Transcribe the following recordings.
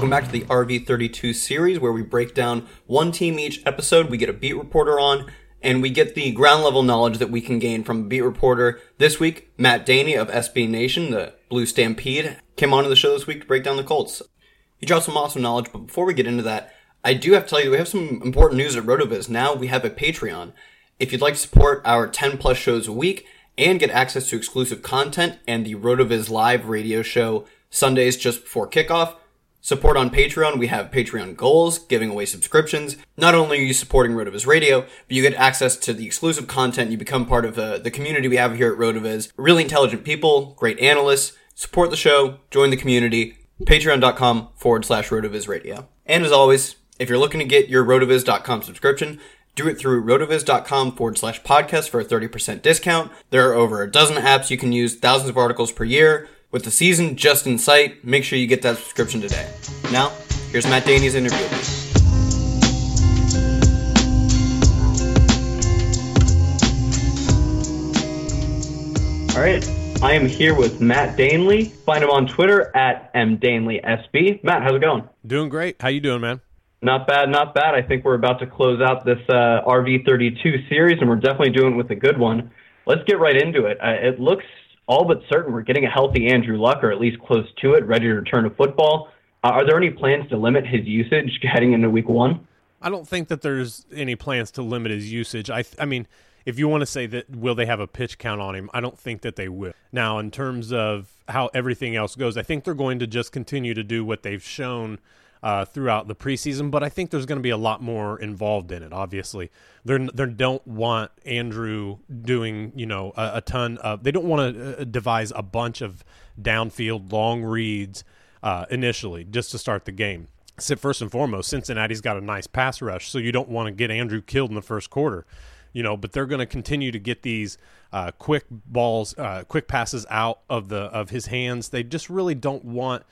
Welcome back to the RV32 series where we break down one team each episode. We get a beat reporter on and we get the ground level knowledge that we can gain from a beat reporter. This week, Matt Daney of SB Nation, the Blue Stampede, came onto the show this week to break down the Colts. He dropped some awesome knowledge, but before we get into that, I do have to tell you we have some important news at RotoViz. Now we have a Patreon. If you'd like to support our 10 plus shows a week and get access to exclusive content and the RotoViz live radio show Sundays just before kickoff, Support on Patreon, we have Patreon goals, giving away subscriptions. Not only are you supporting Rotoviz Radio, but you get access to the exclusive content. You become part of uh, the community we have here at Rotoviz. Really intelligent people, great analysts. Support the show, join the community. Patreon.com forward slash Rotoviz Radio. And as always, if you're looking to get your rotoviz.com subscription, do it through rotoviz.com forward slash podcast for a 30% discount. There are over a dozen apps you can use, thousands of articles per year. With the season just in sight, make sure you get that subscription today. Now, here's Matt Daney's interview All right, I am here with Matt Danely. Find him on Twitter at mdanelysb. Matt, how's it going? Doing great. How you doing, man? Not bad, not bad. I think we're about to close out this uh, RV32 series, and we're definitely doing it with a good one. Let's get right into it. Uh, it looks all but certain we're getting a healthy Andrew Luck, or at least close to it, ready to return to football. Uh, are there any plans to limit his usage heading into week one? I don't think that there's any plans to limit his usage. I, I mean, if you want to say that will they have a pitch count on him, I don't think that they will. Now, in terms of how everything else goes, I think they're going to just continue to do what they've shown uh, throughout the preseason, but I think there's going to be a lot more involved in it. Obviously, they they don't want Andrew doing you know a, a ton of. They don't want to uh, devise a bunch of downfield long reads uh, initially just to start the game. So first and foremost, Cincinnati's got a nice pass rush, so you don't want to get Andrew killed in the first quarter. You know, but they're going to continue to get these uh, quick balls, uh, quick passes out of the of his hands. They just really don't want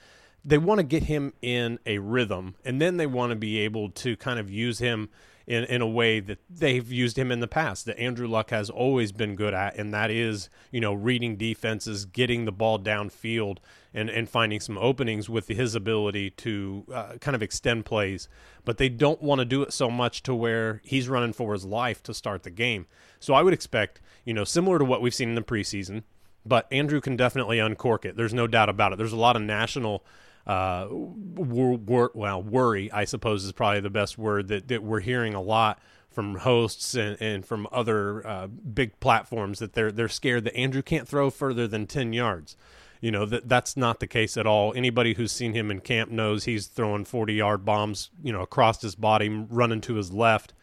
they want to get him in a rhythm and then they want to be able to kind of use him in, in a way that they've used him in the past that Andrew Luck has always been good at and that is you know reading defenses getting the ball downfield and, and finding some openings with his ability to uh, kind of extend plays. But they don't want to do it so much to where he's running for his life to start the game. So I would expect you know similar to what we've seen in the preseason but Andrew can definitely uncork it. There's no doubt about it. There's a lot of national uh, wor- wor- well, worry, I suppose, is probably the best word that, that we're hearing a lot from hosts and, and from other uh, big platforms that they're they're scared that Andrew can't throw further than ten yards. You know that that's not the case at all. Anybody who's seen him in camp knows he's throwing forty yard bombs, you know, across his body, running to his left.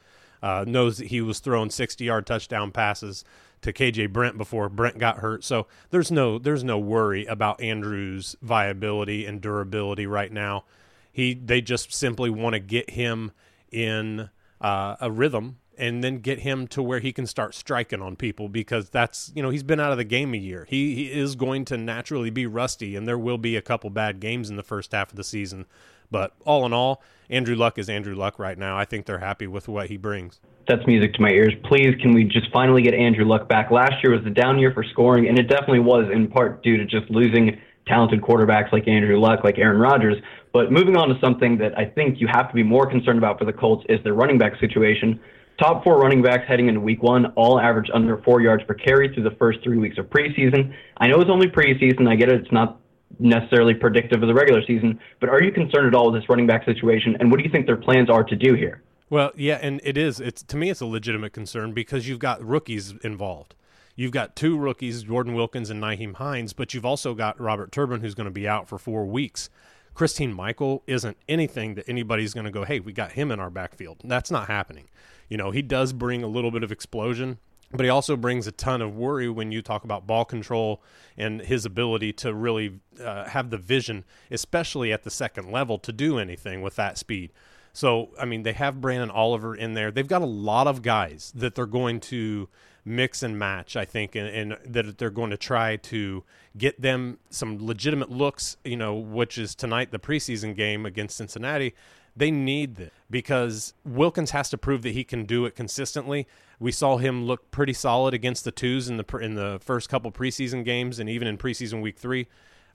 Uh, knows that he was throwing sixty yard touchdown passes to KJ Brent before Brent got hurt. So there's no there's no worry about Andrew's viability and durability right now. He they just simply want to get him in uh, a rhythm and then get him to where he can start striking on people because that's you know he's been out of the game a year. He, he is going to naturally be rusty, and there will be a couple bad games in the first half of the season. But all in all, Andrew Luck is Andrew Luck right now. I think they're happy with what he brings that's music to my ears. Please, can we just finally get Andrew Luck back? Last year was a down year for scoring, and it definitely was in part due to just losing talented quarterbacks like Andrew Luck, like Aaron Rodgers. But moving on to something that I think you have to be more concerned about for the Colts is their running back situation. Top four running backs heading into week one all average under four yards per carry through the first three weeks of preseason. I know it's only preseason. I get it. It's not necessarily predictive of the regular season, but are you concerned at all with this running back situation? And what do you think their plans are to do here? Well, yeah, and it is. It's to me, it's a legitimate concern because you've got rookies involved. You've got two rookies, Jordan Wilkins and Nyheim Hines, but you've also got Robert Turbin, who's going to be out for four weeks. Christine Michael isn't anything that anybody's going to go, hey, we got him in our backfield. That's not happening. You know, he does bring a little bit of explosion, but he also brings a ton of worry when you talk about ball control and his ability to really uh, have the vision, especially at the second level, to do anything with that speed. So, I mean, they have Branden Oliver in there. They've got a lot of guys that they're going to mix and match, I think, and, and, that they're going to try to get them some legitimate looks, you know, which is tonight, the preseason game against Cincinnati. They need this because Wilkins has to prove that he can do it consistently. We saw him look pretty solid against the twos in the in the first couple preseason games and even in preseason week three.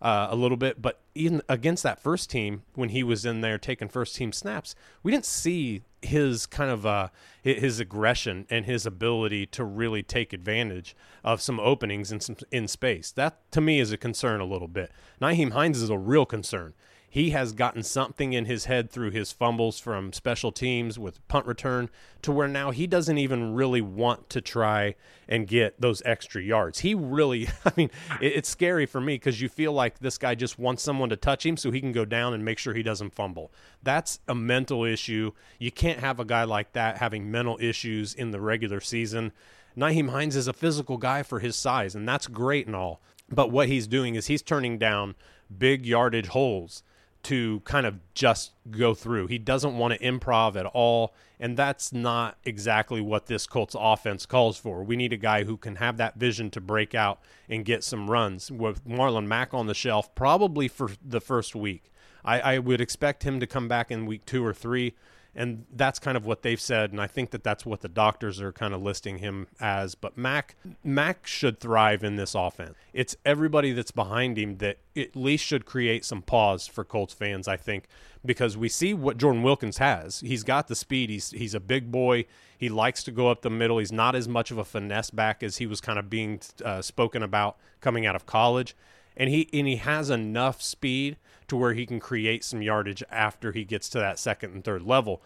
Uh, a little bit. But even against that first team, when he was in there taking first team snaps, we didn't see his kind of uh, his aggression and his ability to really take advantage of some openings in some in space. That to me is a concern a little bit. Nyheim Hines is a real concern he has gotten something in his head through his fumbles from special teams with punt return to where now he doesn't even really want to try and get those extra yards. He really, I mean, it's scary for me because you feel like this guy just wants someone to touch him so he can go down and make sure he doesn't fumble. That's a mental issue. You can't have a guy like that having mental issues in the regular season. Nyheim Hines is a physical guy for his size, and that's great and all. But what he's doing is he's turning down big yardage holes to kind of just go through. He doesn't want to improv at all, and that's not exactly what this Colts offense calls for. We need a guy who can have that vision to break out and get some runs. With Marlon Mack on the shelf, probably for the first week. I, I would expect him to come back in week two or three and that's kind of what they've said and i think that that's what the doctors are kind of listing him as but Mack Mack should thrive in this offense. It's everybody that's behind him that at least should create some pause for colts fans i think because we see what jordan wilkins has. He's got the speed. He's he's a big boy. He likes to go up the middle. He's not as much of a finesse back as he was kind of being uh, spoken about coming out of college and he and he has enough speed to where he can create some yardage after he gets to that second and third level.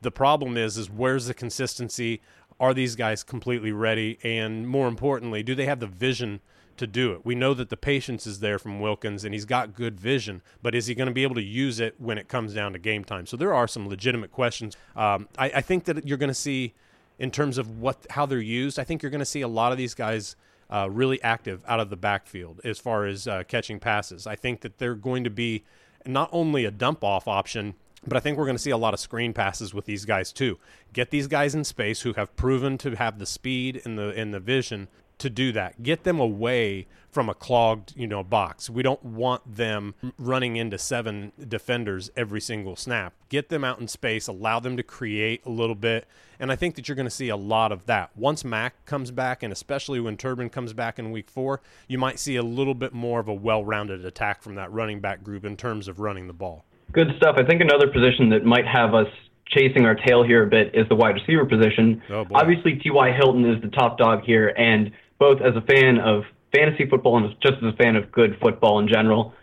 The problem is is where's the consistency? Are these guys completely ready? And more importantly, do they have the vision to do it? We know that the patience is there from Wilkins and he's got good vision, but is he going to be able to use it when it comes down to game time? So there are some legitimate questions. Um, I, I think that you're going to see in terms of what how they're used. I think you're going to see a lot of these guys uh, really active out of the backfield as far as uh, catching passes. I think that they're going to be not only a dump off option, but I think we're going to see a lot of screen passes with these guys too. Get these guys in space who have proven to have the speed and the and the vision to do that. Get them away from a clogged, you know, box. We don't want them running into seven defenders every single snap. Get them out in space, allow them to create a little bit, and I think that you're going to see a lot of that. Once Mack comes back and especially when Turbin comes back in week 4, you might see a little bit more of a well-rounded attack from that running back group in terms of running the ball. Good stuff. I think another position that might have us chasing our tail here a bit is the wide receiver position. Oh Obviously, T.Y. Hilton is the top dog here, and both as a fan of fantasy football and just as a fan of good football in general,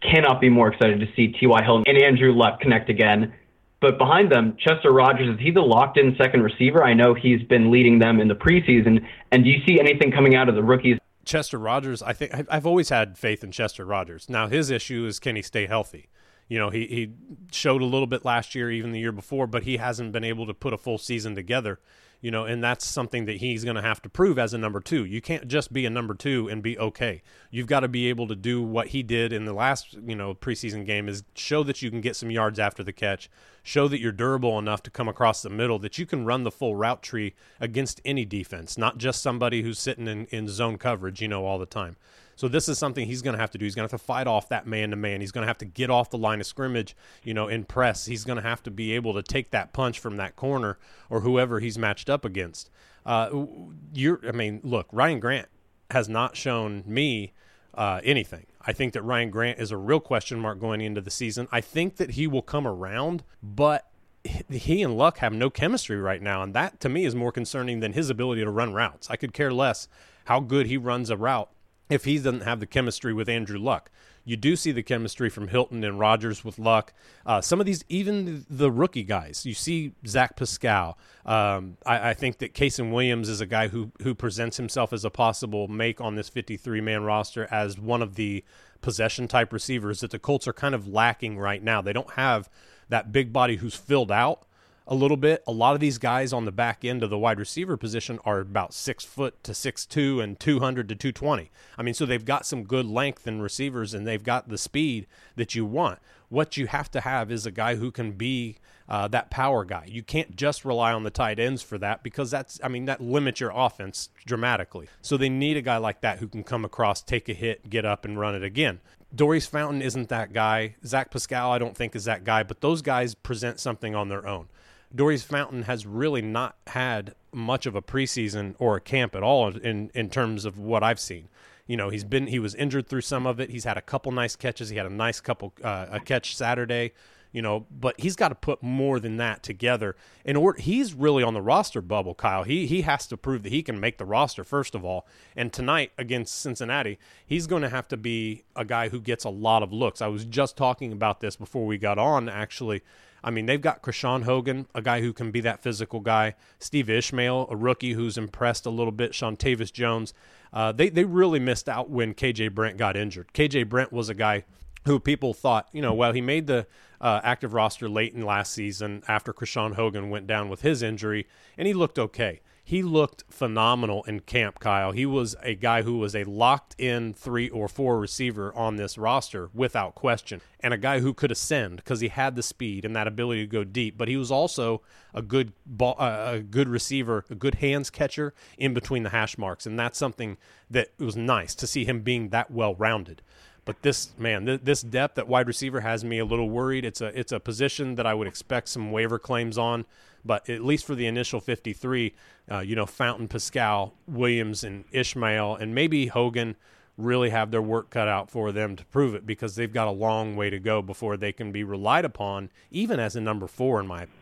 cannot be more excited to see T.Y. Hilton and Andrew Luck connect again. But behind them, Chester Rogers, is he the locked in second receiver? I know he's been leading them in the preseason. And do you see anything coming out of the rookies? Chester Rogers, I think I've always had faith in Chester Rogers. Now, his issue is can he stay healthy? You know, he, he showed a little bit last year, even the year before, but he hasn't been able to put a full season together you know, and that's something that he's going to have to prove as a number two. You can't just be a number two and be okay. You've got to be able to do what he did in the last, you know, preseason game is show that you can get some yards after the catch, show that you're durable enough to come across the middle, that you can run the full route tree against any defense, not just somebody who's sitting in, in zone coverage, you know, all the time. So this is something he's going to have to do. He's going to have to fight off that man to man. He's going to have to get off the line of scrimmage, you know, in press. He's going to have to be able to take that punch from that corner or whoever he's matched up against. Uh, you're, I mean, look, Ryan Grant has not shown me uh, anything. I think that Ryan Grant is a real question mark going into the season. I think that he will come around, but he and Luck have no chemistry right now, and that to me is more concerning than his ability to run routes. I could care less how good he runs a route if he doesn't have the chemistry with Andrew Luck. You do see the chemistry from Hilton and Rogers with Luck. Uh, some of these, even the rookie guys, you see Zach Pascal. Um, I, I, think that Kasen Williams is a guy who who presents himself as a possible make on this 53 man roster as one of the possession type receivers that the Colts are kind of lacking right now. They don't have that big body who's filled out a little bit. A lot of these guys on the back end of the wide receiver position are about six foot to six two and two hundred to two twenty. I mean, so they've got some good length in receivers and they've got the speed that you want. What you have to have is a guy who can be uh, that power guy. You can't just rely on the tight ends for that because that's, I mean, that limits your offense dramatically. So they need a guy like that who can come across, take a hit, get up, and run it again. Daurice Fountain isn't that guy. Zach Pascal, I don't think, is that guy, but those guys present something on their own. Daurice Fountain has really not had much of a preseason or a camp at all in, in terms of what I've seen. You know, he's been he was injured through some of it. He's had a couple nice catches. He had a nice couple uh, a catch Saturday you know, but he's got to put more than that together. In order, he's really on the roster bubble, Kyle. He he has to prove that he can make the roster first of all. And tonight against Cincinnati, he's going to have to be a guy who gets a lot of looks. I was just talking about this before we got on. Actually, I mean they've got Krishawn Hogan, a guy who can be that physical guy. Steve Ishmael, a rookie who's impressed a little bit. Seantavius Jones. Uh, they they really missed out when KJ Brent got injured. KJ Brent was a guy who people thought, you know, well, he made the uh, active roster late in last season after Krishawn Hogan went down with his injury, and he looked okay. He looked phenomenal in camp, Kyle. He was a guy who was a locked in three or four receiver on this roster without question, and a guy who could ascend because he had the speed and that ability to go deep. But he was also a good ball, uh, a good receiver, a good hands catcher in between the hash marks, and that's something that was nice to see him being that well rounded. But this man, th- this depth at wide receiver has me a little worried. It's a it's a position that I would expect some waiver claims on, but at least for the initial 53, uh, you know, Fountain, Pascal, Williams, and Ishmael, and maybe Hogan really have their work cut out for them to prove it because they've got a long way to go before they can be relied upon, even as a number four in my. opinion.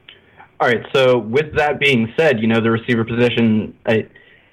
All right. So with that being said, you know the receiver position. I,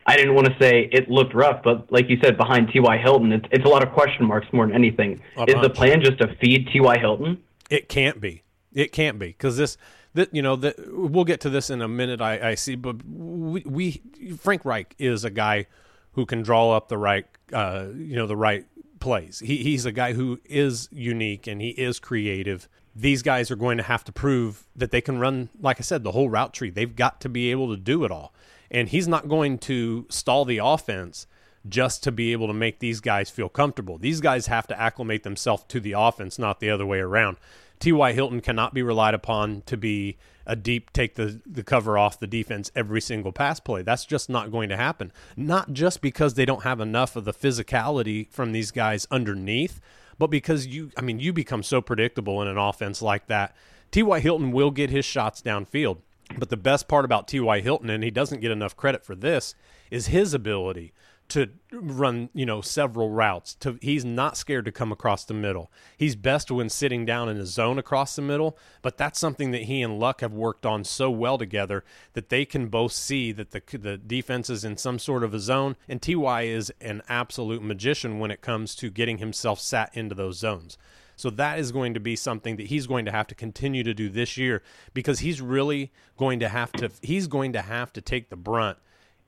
I didn't want to say it looked rough, but like you said, behind T.Y. Hilton, it's, it's a lot of question marks more than anything. Is the plan just to feed T.Y. Hilton? It can't be. It can't be because this, that you know, that we'll get to this in a minute. I, I see, but we, we, Frank Reich is a guy who can draw up the right, uh, you know, the right plays. He, he's a guy who is unique and he is creative. These guys are going to have to prove that they can run, like I said, the whole route tree. They've got to be able to do it all and he's not going to stall the offense just to be able to make these guys feel comfortable. These guys have to acclimate themselves to the offense, not the other way around. T.Y. Hilton cannot be relied upon to be a deep take the, the cover off the defense every single pass play. That's just not going to happen. Not just because they don't have enough of the physicality from these guys underneath, but because you I mean you become so predictable in an offense like that. T.Y. Hilton will get his shots downfield. But the best part about T.Y. Hilton, and he doesn't get enough credit for this, is his ability to run, you know, several routes. To he's not scared to come across the middle. He's best when sitting down in a zone across the middle, but that's something that he and Luck have worked on so well together that they can both see that the the defense is in some sort of a zone and TY is an absolute magician when it comes to getting himself sat into those zones. So that is going to be something that he's going to have to continue to do this year because he's really going to have to he's going to have to take the brunt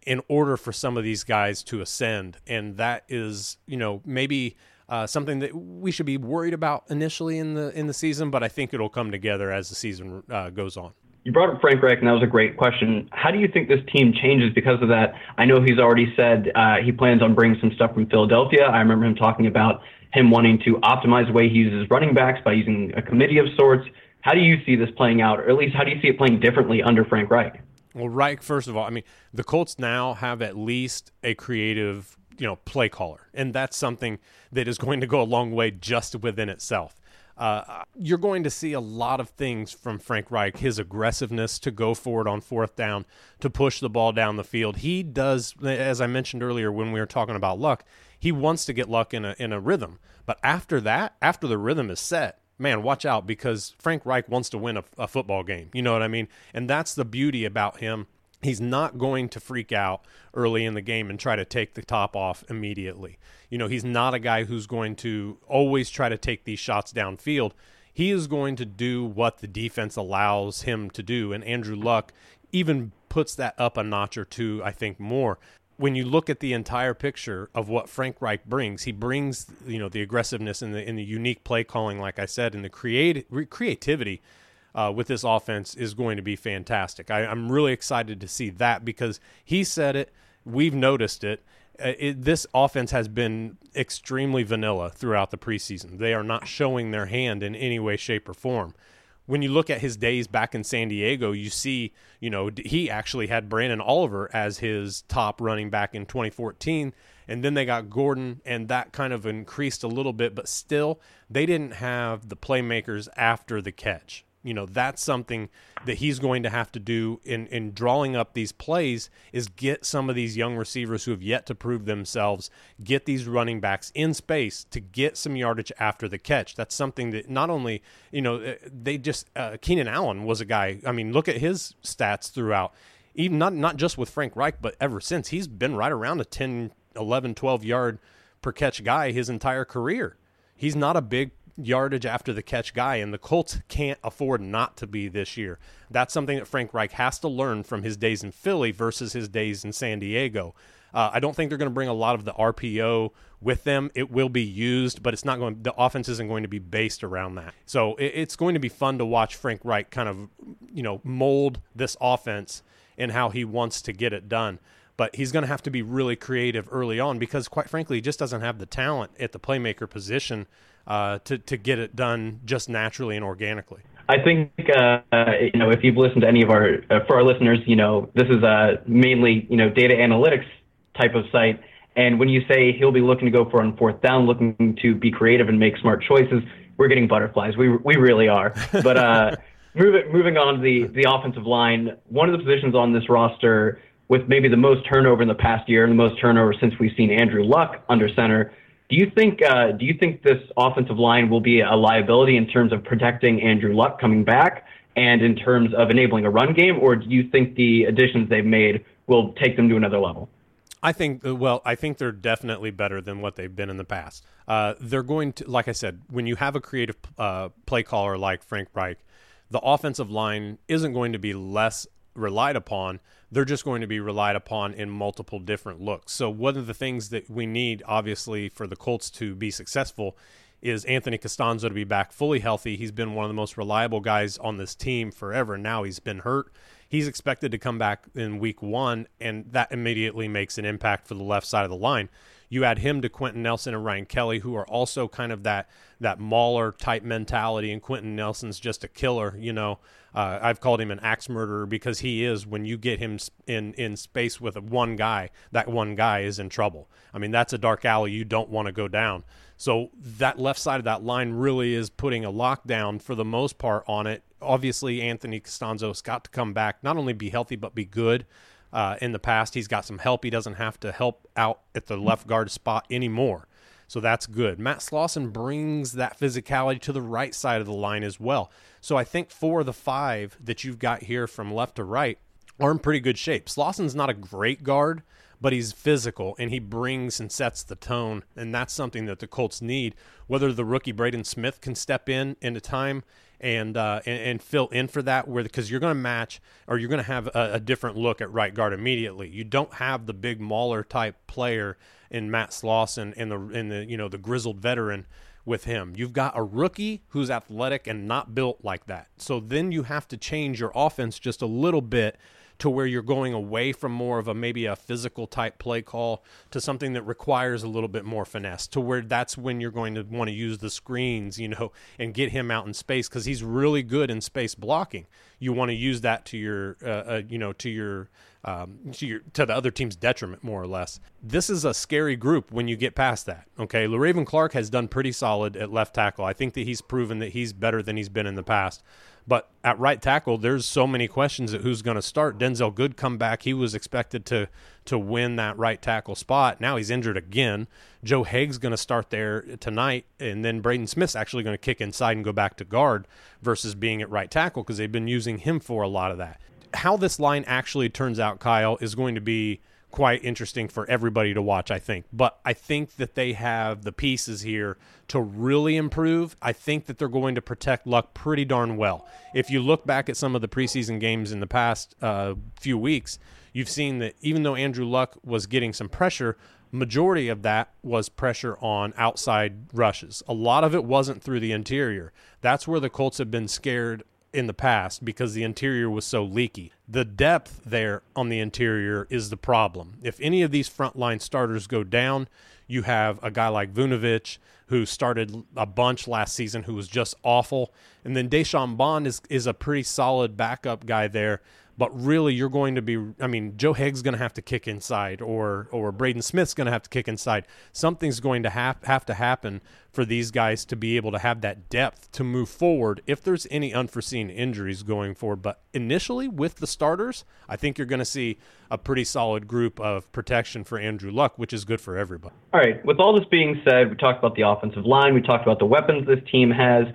in order for some of these guys to ascend and that is, you know, maybe uh, something that we should be worried about initially in the in the season, but I think it'll come together as the season uh, goes on. You brought up Frank Reich, and that was a great question. How do you think this team changes because of that? I know he's already said uh, he plans on bringing some stuff from Philadelphia. I remember him talking about him wanting to optimize the way he uses running backs by using a committee of sorts. How do you see this playing out, or at least how do you see it playing differently under Frank Reich? Well, Reich, first of all, I mean, the Colts now have at least a creative, you know, play caller, and that's something that is going to go a long way just within itself. Uh, you're going to see a lot of things from Frank Reich. His aggressiveness to go forward on fourth down, to push the ball down the field. He does, as I mentioned earlier when we were talking about luck, he wants to get luck in a in a rhythm. But after that, after the rhythm is set, man, watch out because Frank Reich wants to win a, a football game. You know what I mean? And that's the beauty about him. He's not going to freak out early in the game and try to take the top off immediately. You know, he's not a guy who's going to always try to take these shots downfield. He is going to do what the defense allows him to do. And Andrew Luck even puts that up a notch or two, I think, more when you look at the entire picture of what Frank Reich brings, he brings you know the aggressiveness and the in the unique play calling, like I said, and the create creativity uh, with this offense is going to be fantastic. I, am really excited to see that because he said it, we've noticed it. Uh, it. This offense has been extremely vanilla throughout the preseason. They are not showing their hand in any way, shape, or form when you look at his days back in San Diego, you see, you know, he actually had Branden Oliver as his top running back in 2014. And then they got Gordon, and that kind of increased a little bit, but still, they didn't have the playmakers after the catch. You know, that's something that he's going to have to do in, in drawing up these plays is get some of these young receivers who have yet to prove themselves, get these running backs in space to get some yardage after the catch. That's something that not only, you know, uh, they just, uh, Keenan Allen was a guy, I mean, look at his stats throughout, even not, not just with Frank Reich, but ever since. He's been right around a 10, 11, 12 yard per catch guy his entire career. He's not a big yardage after the catch guy, and the Colts can't afford not to be this year. That's something that Frank Reich has to learn from his days in Philly versus his days in San Diego. Uh, I don't think they're going to bring a lot of the RPO with them. It will be used, but it's not going. The offense isn't going to be based around that. So it, it's going to be fun to watch Frank Reich kind of, you know, mold this offense and how he wants to get it done but he's going to have to be really creative early on because, quite frankly, he just doesn't have the talent at the playmaker position uh, to to get it done just naturally and organically. I think uh, you know if you've listened to any of our uh, for our listeners, you know this is a mainly you know data analytics type of site, and when you say he'll be looking to go for on fourth down, looking to be creative and make smart choices, we're getting butterflies. We we really are. But uh, moving moving on to the the offensive line, one of the positions on this roster with maybe the most turnover in the past year and the most turnover since we've seen Andrew Luck under center do you think uh, do you think this offensive line will be a liability in terms of protecting Andrew Luck coming back and in terms of enabling a run game, or do you think the additions they've made will take them to another level? I think uh, well, I think they're definitely better than what they've been in the past. Uh, they're going to, like I said, when you have a creative uh, play caller like Frank Reich, the offensive line isn't going to be less relied upon they're just going to be relied upon in multiple different looks. So one of the things that we need, obviously, for the Colts to be successful is Anthony Castonzo to be back fully healthy. He's been one of the most reliable guys on this team forever. Now he's been hurt. He's expected to come back in week one, and that immediately makes an impact for the left side of the line. You add him to Quenton Nelson and Ryan Kelly, who are also kind of that that mauler type mentality, and Quenton Nelson's just a killer. You know, uh, I've called him an axe murderer because he is. When you get him in in space with one guy, that one guy is in trouble. I mean, that's a dark alley you don't want to go down. So that left side of that line really is putting a lockdown for the most part on it. Obviously, Anthony Castonzo's got to come back, not only be healthy but be good. Uh, in the past, he's got some help. He doesn't have to help out at the left guard spot anymore. So that's good. Matt Slauson brings that physicality to the right side of the line as well. So I think four of the five that you've got here from left to right are in pretty good shape. Slauson's not a great guard, but he's physical and he brings and sets the tone. And that's something that the Colts need. Whether the rookie Braden Smith can step in into time and uh, and, and, fill in for that, where because you're going to match or you're going to have a, a, different look at right guard immediately. You don't have the big mauler type player in Matt Slauson and the in the you know the grizzled veteran with him. You've got a rookie who's athletic and not built like that. So then you have to change your offense just a little bit to where you're going away from more of a maybe a physical type play call to something that requires a little bit more finesse to where that's when you're going to want to use the screens you know and get him out in space because he's really good in space blocking you want to use that to your uh, uh, you know to your um, to, your, to the other team's detriment, more or less. This is a scary group when you get past that. Okay, Le'Raven Clark has done pretty solid at left tackle. I think that he's proven that he's better than he's been in the past. But at right tackle, there's so many questions at who's going to start. Denzel Good come back. He was expected to to win that right tackle spot. Now he's injured again. Joe Haeg's going to start there tonight, and then Braden Smith's actually going to kick inside and go back to guard versus being at right tackle because they've been using him for a lot of that. How this line actually turns out, Kyle, is going to be quite interesting for everybody to watch, I think. But I think that they have the pieces here to really improve. I think that they're going to protect Luck pretty darn well. If you look back at some of the preseason games in the past uh, few weeks, you've seen that even though Andrew Luck was getting some pressure, majority of that was pressure on outside rushes. A lot of it wasn't through the interior. That's where the Colts have been scared in the past because the interior was so leaky. The depth there on the interior is the problem. If any of these frontline starters go down, you have a guy like Vujnovich who started a bunch last season who was just awful. And then Deyshawn Bond is, is a pretty solid backup guy there. But really you're going to be I mean Joe Haeg's going to have to kick inside or or Braden Smith's going to have to kick inside. Something's going to have have to happen for these guys to be able to have that depth to move forward if there's any unforeseen injuries going forward. But initially with the starters, I think you're going to see a pretty solid group of protection for Andrew Luck, which is good for everybody. All right. With all this being said, we talked about the offensive line, we talked about the weapons this team has,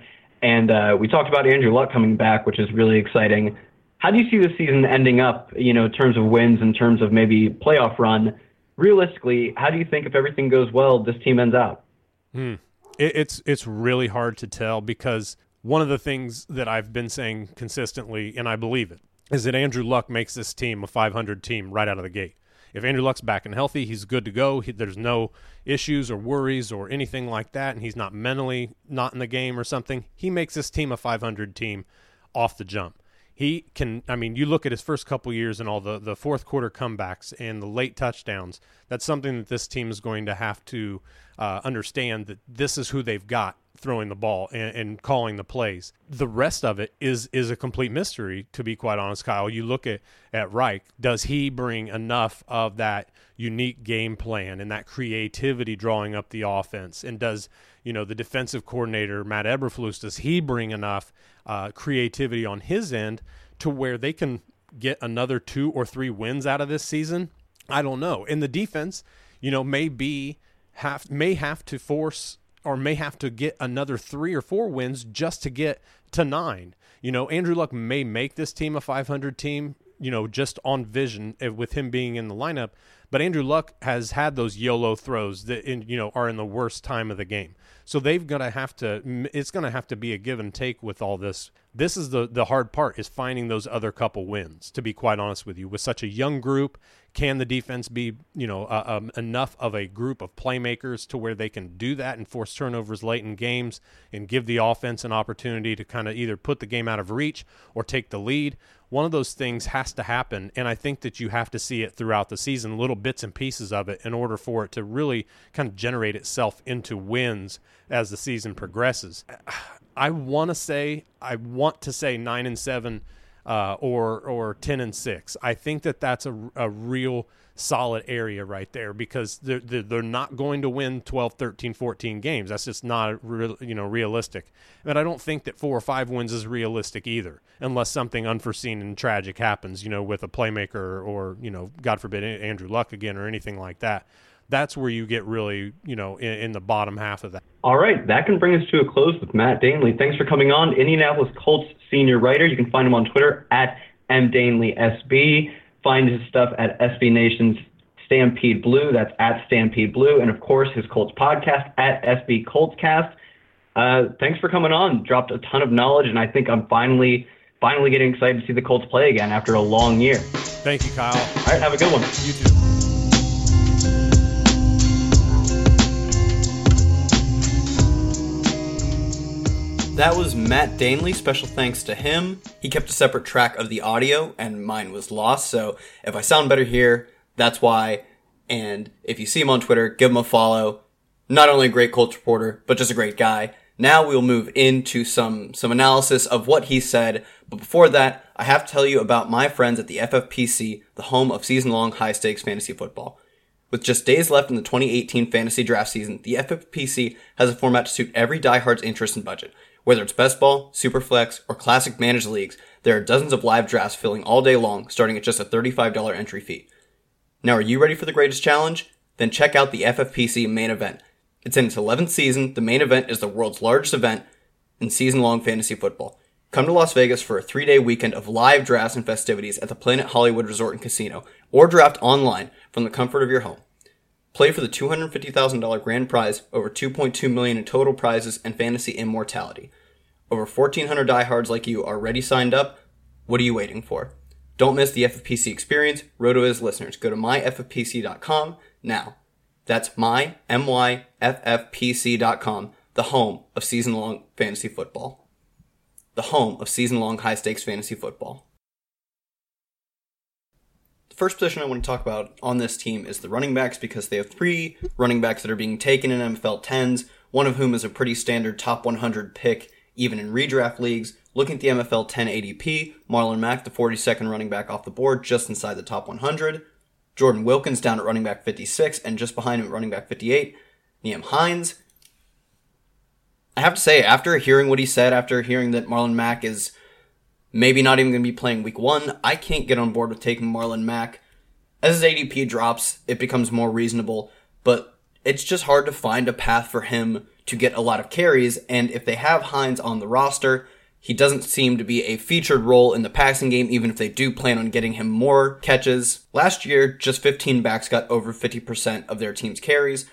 and uh, we talked about Andrew Luck coming back, which is really exciting. How do you see the season ending up, you know, in terms of wins, in terms of maybe playoff run? Realistically, how do you think if everything goes well, this team ends out? Hmm. It, it's it's really hard to tell because one of the things that I've been saying consistently, and I believe it, is that Andrew Luck makes this team a 500 team right out of the gate. If Andrew Luck's back and healthy, he's good to go. He, there's no issues or worries or anything like that, and he's not mentally not in the game or something. He makes this team a 500 team off the jump he can i mean you look at his first couple years and all the, the fourth quarter comebacks and the late touchdowns that's something that this team is going to have to uh, understand that this is who they've got throwing the ball and, and, calling the plays. The rest of it is is a complete mystery to be quite honest kyle. You look at at reich does he bring enough of that unique game plan and that creativity drawing up the offense? And does you know the defensive coordinator Matt Eberflus does he bring enough uh, creativity on his end to where they can get another two or three wins out of this season? I don't know. And the defense, you know, may be have may have to force or may have to get another three or four wins just to get to nine. You know, Andrew Luck may make this team a 500 team. You know, just on vision eh, with him being in the lineup, but Andrew Luck has had those YOLO throws that in, you know are in the worst time of the game. So they've got to have to. It's going to have to be a give and take with all this. This is the the hard part is finding those other couple wins. To be quite honest with you, with such a young group, can the defense be you know uh, um, enough of a group of playmakers to where they can do that and force turnovers late in games and give the offense an opportunity to kind of either put the game out of reach or take the lead? One of those things has to happen and i think that you have to see it throughout the season little bits and pieces of it in order for it to really kind of generate itself into wins as the season progresses. I want to say i want to say 9 and 7 uh, or or 10 and 6 i think that that's a, a real solid area right there because they're, they're, they're not going to win 12, 13, 14 games. That's just not real, you know realistic. But I don't think that four or five wins is realistic either, unless something unforeseen and tragic happens, you know, with a playmaker or you know, God forbid, Andrew Luck again or anything like that. That's where you get really, you know, in, in the bottom half of that. All right, that can bring us to a close with Matt Danely. Thanks for coming on, Indianapolis Colts senior writer. You can find him on Twitter at mdanelysb. Find his stuff at SB Nation's Stampede Blue. That's at Stampede Blue. And of course, his Colts podcast at SB Coltscast. Uh, thanks for coming on. Dropped a ton of knowledge, and I think I'm finally finally getting excited to see the Colts play again after a long year. Thank you, Kyle. All right, have a good one. You too. That was Matt Danely. Special thanks to him. He kept a separate track of the audio, and mine was lost. So if I sound better here, that's why. And if you see him on Twitter, give him a follow. Not only a great Colts reporter, but just a great guy. Now we'll move into some, some analysis of what he said. But before that, I have to tell you about my friends at the FFPC, the home of season long high stakes fantasy football. With just days left in the 2018 fantasy draft season, the FFPC has a format to suit every diehard's interest and budget. Whether it's best ball, superflex, or classic managed leagues, there are dozens of live drafts filling all day long, starting at just a $35 entry fee. Now, are you ready for the greatest challenge? Then check out the FFPC main event. It's in its 11th season. The main event is the world's largest event in season long fantasy football. Come to Las Vegas for a three day weekend of live drafts and festivities at the Planet Hollywood Resort and Casino, or draft online from the comfort of your home. Play for the $250,000 grand prize, over 2.2 million in total prizes, and fantasy immortality. Over 1,400 diehards like you already signed up. What are you waiting for? Don't miss the FFPC experience. RotoViz listeners, go to myffpc.com now. That's my, M-Y-F-F-P-C.com, the home of season-long fantasy football. The home of season-long high-stakes fantasy football The first position I want to talk about on this team is the running backs because they have three running backs that are being taken in MFL 10s, one of whom is a pretty standard top 100 pick, even in redraft leagues. Looking at the MFL 10 ADP, Marlon Mack, the 42nd running back off the board, just inside the top 100. Jordan Wilkins down at running back 56, and just behind him at running back 58, Nyheim Hines. I have to say, after hearing what he said, after hearing that Marlon Mack is maybe not even going to be playing week one, I can't get on board with taking Marlon Mack. As his ADP drops, it becomes more reasonable, but it's just hard to find a path for him to get a lot of carries, and if they have Hines on the roster, he doesn't seem to be a featured role in the passing game, even if they do plan on getting him more catches. Last year, just 15 backs got over 50% of their team's carries.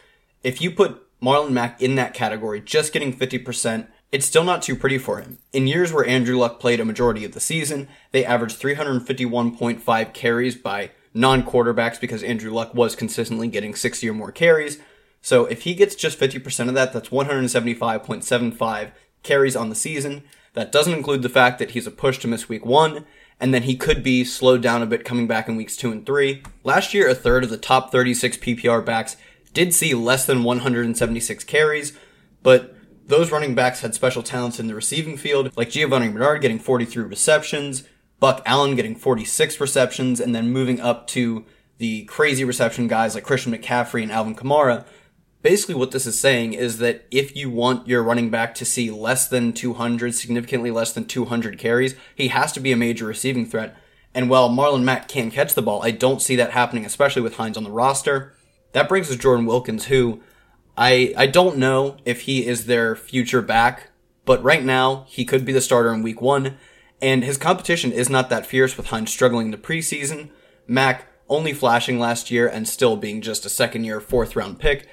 If you put Marlon Mack in that category, just getting 50%, it's still not too pretty for him. In years where Andrew Luck played a majority of the season, they averaged 351.5 carries by non quarterbacks because Andrew Luck was consistently getting 60 or more carries. So if he gets just 50% of that, that's 175.75 carries on the season. That doesn't include the fact that he's a push to miss week one, and then he could be slowed down a bit coming back in weeks two and three. Last year, a third of the top 36 PPR backs did see less than 176 carries, but those running backs had special talents in the receiving field, like Giovani Bernard getting 43 receptions, Buck Allen getting 46 receptions, and then moving up to the crazy reception guys like Christian McCaffrey and Alvin Kamara, basically what this is saying is that if you want your running back to see less than 200, significantly less than 200 carries, he has to be a major receiving threat. And while Marlon Mack can catch the ball, I don't see that happening, especially with Hines on the roster. That brings us Jordan Wilkins, who I I don't know if he is their future back, but right now he could be the starter in week one, and his competition is not that fierce with Hines struggling in the preseason. Mack only flashing last year and still being just a second year, fourth round pick.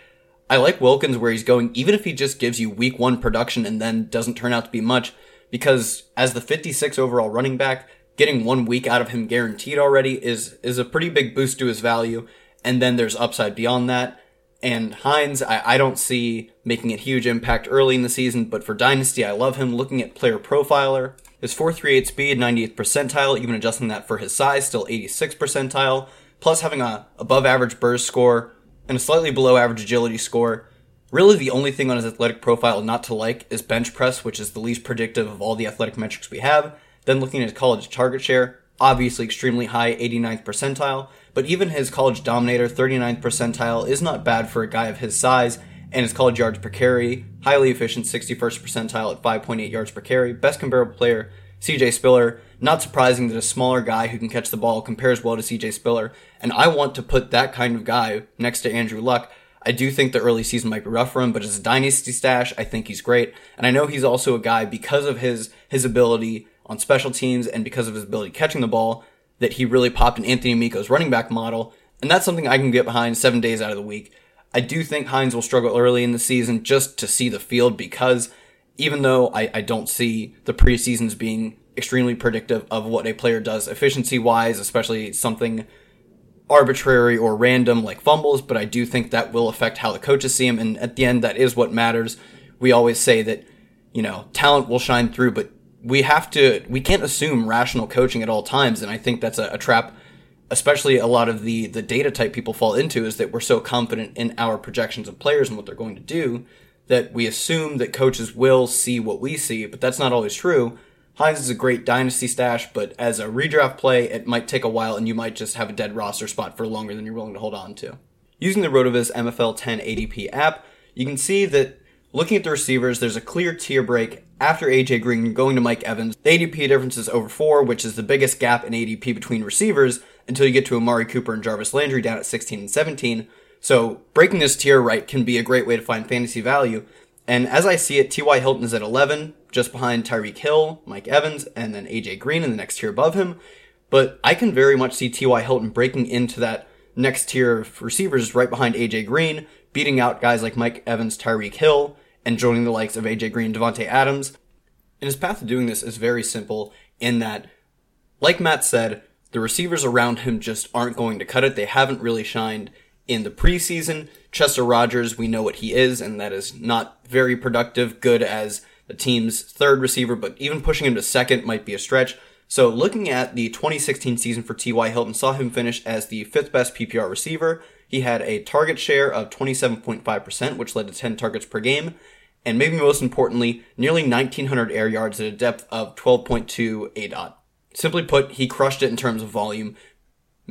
I like Wilkins where he's going, even if he just gives you week one production and then doesn't turn out to be much, because as the 56 overall running back, getting one week out of him guaranteed already is, is a pretty big boost to his value. And then there's upside beyond that. And Hines, I, I don't see making a huge impact early in the season, but for Dynasty, I love him. Looking at player profiler, his 438 speed, 98th percentile, even adjusting that for his size, still 86th percentile, plus having a above average burst score, and a slightly below average agility score. Really, the only thing on his athletic profile not to like is bench press, which is the least predictive of all the athletic metrics we have. Then looking at his college target share, obviously extremely high, 89th percentile, but even his college dominator, 39th percentile, is not bad for a guy of his size, and his college yards per carry, highly efficient, 61st percentile at 5.8 yards per carry. Best comparable player, CJ Spiller. Not surprising that a smaller guy who can catch the ball compares well to CJ Spiller. And I want to put that kind of guy next to Andrew Luck. I do think the early season might be rough for him, but as a dynasty stash, I think he's great. And I know he's also a guy because of his his ability on special teams and because of his ability catching the ball that he really popped in Anthony Amico's running back model. And that's something I can get behind seven days out of the week. I do think Hines will struggle early in the season just to see the field because even though I, I don't see the preseasons being extremely predictive of what a player does efficiency wise, especially something arbitrary or random like fumbles, but I do think that will affect how the coaches see him. And at the end, that is what matters. We always say that, you know, talent will shine through, but we have to, we can't assume rational coaching at all times. And I think that's a, a trap, especially a lot of the, the data type people fall into is that we're so confident in our projections of players and what they're going to do that we assume that coaches will see what we see, but that's not always true. Hines is a great dynasty stash, but as a redraft play, it might take a while and you might just have a dead roster spot for longer than you're willing to hold on to. Using the RotoViz MFL 10 ADP app, you can see that looking at the receivers, there's a clear tier break after AJ Green going to Mike Evans. The ADP difference is over four, which is the biggest gap in ADP between receivers until you get to Amari Cooper and Jarvis Landry down at 16 and 17. So breaking this tier right can be a great way to find fantasy value. And as I see it, T.Y. Hilton is at 11, just behind Tyreek Hill, Mike Evans, and then AJ Green in the next tier above him. But I can very much see T.Y. Hilton breaking into that next tier of receivers right behind AJ Green, beating out guys like Mike Evans, Tyreek Hill, and joining the likes of AJ Green, Davante Adams. And his path to doing this is very simple in that, like Matt said, the receivers around him just aren't going to cut it. They haven't really shined in the preseason. Chester Rogers, we know what he is, and that is not very productive, good as the team's third receiver, but even pushing him to second might be a stretch. So looking at the 2016 season for T.Y. Hilton saw him finish as the fifth best PPR receiver. He had a target share of 27.5%, which led to 10 targets per game. and maybe most importantly, nearly 1900 air yards at a depth of 12.2 ADOT. Simply put, he crushed it in terms of volume,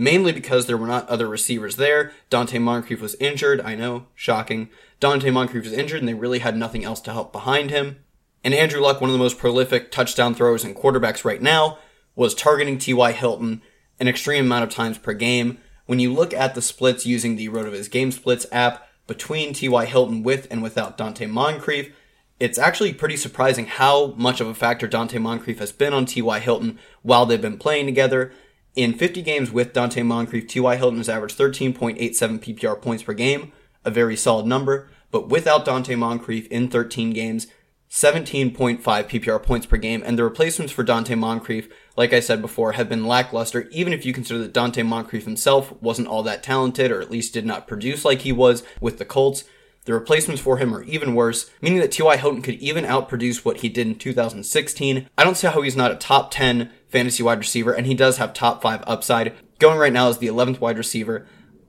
mainly because there were not other receivers there. Donte Moncrief was injured, I know, shocking. Donte Moncrief was injured and they really had nothing else to help behind him. And Andrew Luck, one of the most prolific touchdown throwers and quarterbacks right now, was targeting T.Y. Hilton an extreme amount of times per game. When you look at the splits using the RotoViz Game Splits app between T.Y. Hilton with and without Donte Moncrief, it's actually pretty surprising how much of a factor Donte Moncrief has been on T.Y. Hilton while they've been playing together. In 50 games with Donte Moncrief, T.Y. Hilton has averaged 13.87 PPR points per game, a very solid number. But without Donte Moncrief in 13 games, 17.5 PPR points per game, and the replacements for Donte Moncrief, like I said before, have been lackluster, even if you consider that Donte Moncrief himself wasn't all that talented, or at least did not produce like he was with the Colts. The replacements for him are even worse, meaning that T.Y. Hilton could even outproduce what he did in 2016. I don't see how he's not a top 10 fantasy wide receiver, and he does have top 5 upside. Going right now is the 11th wide receiver.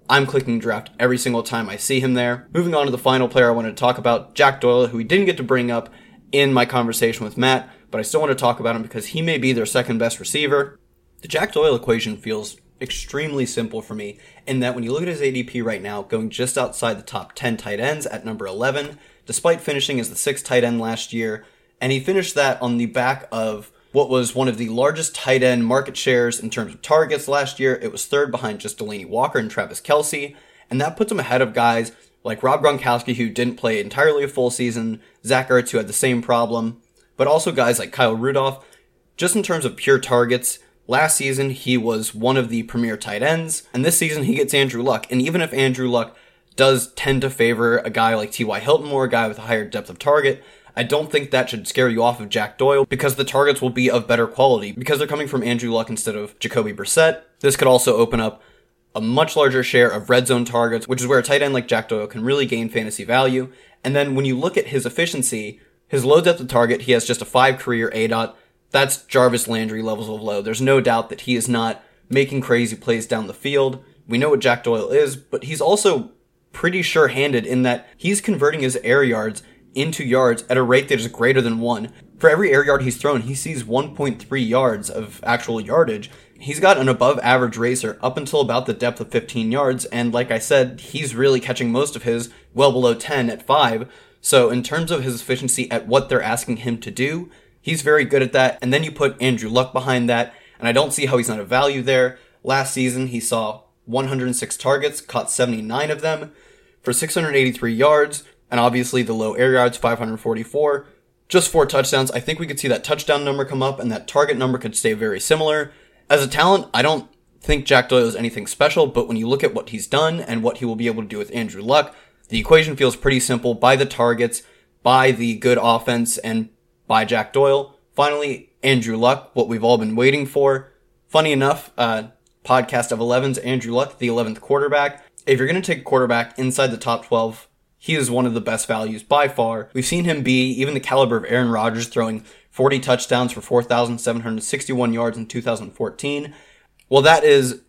I'm clicking draft every single time I see him there. Moving on to the final player I wanted to talk about, Jack Doyle, who we didn't get to bring up in my conversation with Matt, but I still want to talk about him because he may be their second best receiver. The Jack Doyle equation feels extremely simple for me in that when you look at his ADP right now, going just outside the top 10 tight ends at number 11, despite finishing as the sixth tight end last year, and he finished that on the back of what was one of the largest tight end market shares in terms of targets last year. It was third behind just Delanie Walker and Travis Kelce, and that puts him ahead of guys like Rob Gronkowski, who didn't play entirely a full season, Zach Ertz, who had the same problem, but also guys like Kyle Rudolph. Just in terms of pure targets, last season he was one of the premier tight ends, and this season he gets Andrew Luck. And even if Andrew Luck does tend to favor a guy like T.Y. Hilton more, a guy with a higher depth of target, I don't think that should scare you off of Jack Doyle because the targets will be of better quality because they're coming from Andrew Luck instead of Jacoby Brissett. This could also open up a much larger share of red zone targets, which is where a tight end like Jack Doyle can really gain fantasy value. And then when you look at his efficiency, his low depth of target, he has just a five career aDOT. That's Jarvis Landry levels of low. There's no doubt that he is not making crazy plays down the field. We know what Jack Doyle is, but he's also pretty sure handed in that he's converting his air yards into yards at a rate that is greater than one. For every air yard he's thrown, he sees 1.3 yards of actual yardage, he's got an above average RACR up until about the depth of 15 yards, and like I said, he's really catching most of his well below 10 at 5. So, in terms of his efficiency at what they're asking him to do, he's very good at that. And then you put Andrew Luck behind that, and I don't see how he's not a value there. Last season, he saw 106 targets, caught 79 of them for 683 yards, and obviously the low air yards, 544. Just four touchdowns. I think we could see that touchdown number come up, and that target number could stay very similar. As a talent, I don't think Jack Doyle is anything special, but when you look at what he's done and what he will be able to do with Andrew Luck, the equation feels pretty simple by the targets, by the good offense, and by Jack Doyle. Finally, Andrew Luck, what we've all been waiting for. Funny enough, uh, podcast of 11's Andrew Luck, the 11th quarterback. If you're going to take a quarterback inside the top 12, he is one of the best values by far. We've seen him be even the caliber of Aaron Rodgers throwing 40 touchdowns for 4,761 yards in 2014. Well, that is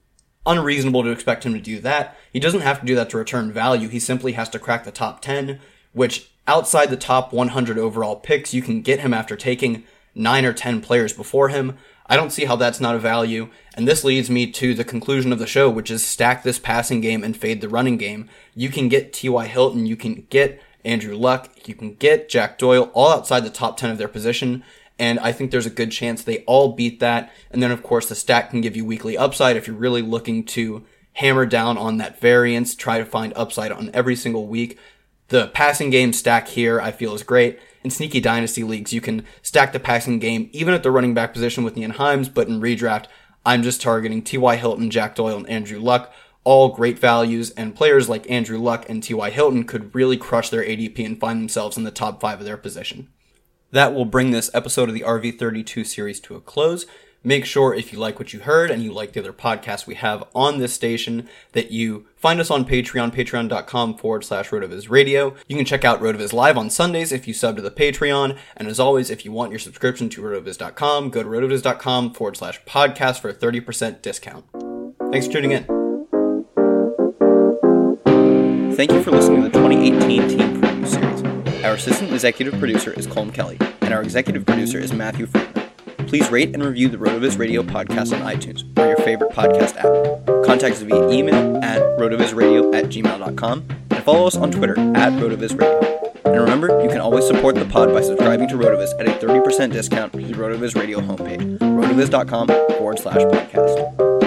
unreasonable to expect him to do that. He doesn't have to do that to return value. He simply has to crack the top 10, which outside the top 100 overall picks, you can get him after taking 9 or 10 players before him. I don't see how that's not a value. And this leads me to the conclusion of the show, which is stack this passing game and fade the running game. You can get T.Y. Hilton, you can get Andrew Luck. You can get Jack Doyle all outside the top 10 of their position. And I think there's a good chance they all beat that. And then, of course, the stack can give you weekly upside if you're really looking to hammer down on that variance, try to find upside on every single week. The passing game stack here, I feel, is great. In sneaky dynasty leagues, you can stack the passing game even at the running back position with Nyheim Hines, but in redraft, I'm just targeting T.Y. Hilton, Jack Doyle, and Andrew Luck all great values, and players like Andrew Luck and T.Y. Hilton could really crush their ADP and find themselves in the top five of their position. That will bring this episode of the RV32 series to a close. Make sure if you like what you heard and you like the other podcasts we have on this station that you find us on Patreon, patreon.com forward slash Rotoviz Radio. You can check out Rotoviz Live on Sundays if you sub to the Patreon. And as always, if you want your subscription to rotoviz.com, go to rotoviz.com forward slash podcast for a 30% discount. Thanks for tuning in. Thank you for listening to the 2018 Team Preview Series. Our assistant executive producer is Colm Kelly, and our executive producer is Matthew Friedman. Please rate and review the RotoViz Radio podcast on iTunes or your favorite podcast app. Contact us via email at rotovizradio at gmail.com and follow us on Twitter at rotovizradio. And remember, you can always support the pod by subscribing to Rotoviz at a 30% discount to the Rotoviz Radio homepage, rotoviz.com forward slash podcast.